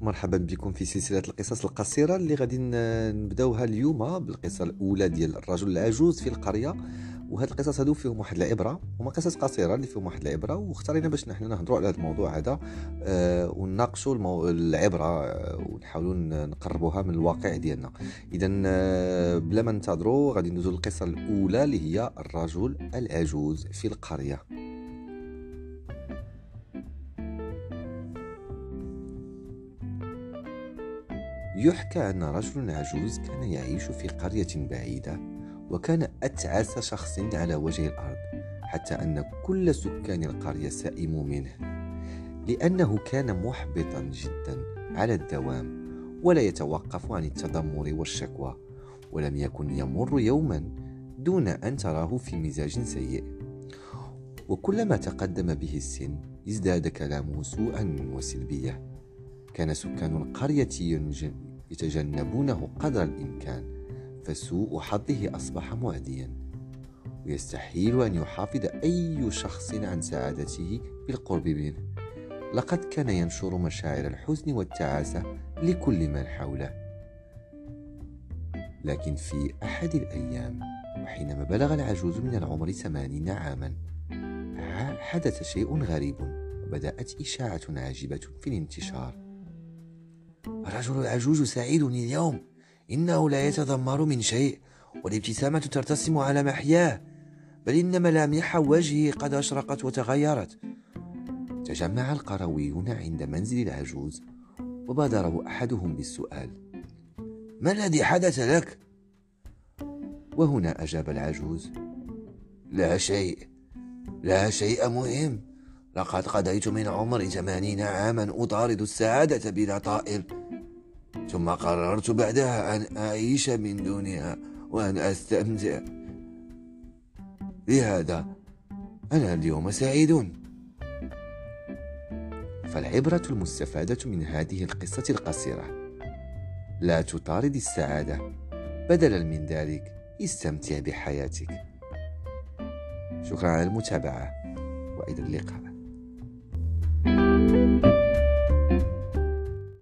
مرحبا بكم في سلسلة القصص القصيرة اللي غادي نبداوها اليوم بالقصة الأولى ديال الرجل العجوز في القرية. وهاد القصص هادو فيهم واحد العبرة هما قصص قصيرة اللي فيهم واحد العبرة واختارينا باش نحن نهضروا على هذا الموضوع هذا آه ونناقشوا المو... العبرة آه ونحاولوا نقربوها من الواقع ديالنا. إذا آه بلا ما ننتظروا غادي ندوزو للقصة الأولى اللي هي الرجل العجوز في القرية. يحكى أن رجل عجوز كان يعيش في قرية بعيدة وكان أتعس شخص على وجه الأرض حتى أن كل سكان القرية سئموا منه لأنه كان محبطا جدا على الدوام ولا يتوقف عن التذمر والشكوى ولم يكن يمر يوما دون أن تراه في مزاج سيء. وكلما تقدم به السن ازداد كلامه سوءا وسلبية. كان سكان القرية يتجنبونه قدر الإمكان فسوء حظه أصبح معديا. ويستحيل أن يحافظ أي شخص عن سعادته بالقرب منه. لقد كان ينشر مشاعر الحزن والتعاسة لكل من حوله. لكن في أحد الأيام وحينما بلغ العجوز من العمر ثمانين عاما حدث شيء غريب وبدأت إشاعة عجيبة في الانتشار. الرجل العجوز سعيد اليوم. إنه لا يتذمر من شيء والابتسامة ترتسم على محياه بل إن ملامح وجهه قد أشرقت وتغيرت. تجمع القرويون عند منزل العجوز وبادره أحدهم بالسؤال. ما الذي حدث لك؟ وهنا أجاب العجوز. لا شيء لا شيء مهم. لقد قضيت من عمري ثمانين عاما أطارد السعادة بلا طائل ثم قررت بعدها أن أعيش من دونها وأن أستمتع لهذا أنا اليوم سعيد فالعبرة المستفادة من هذه القصة القصيرة. لا تطارد السعادة بدلا من ذلك. استمتع بحياتك. شكرا على المتابعة. وإلى اللقاء.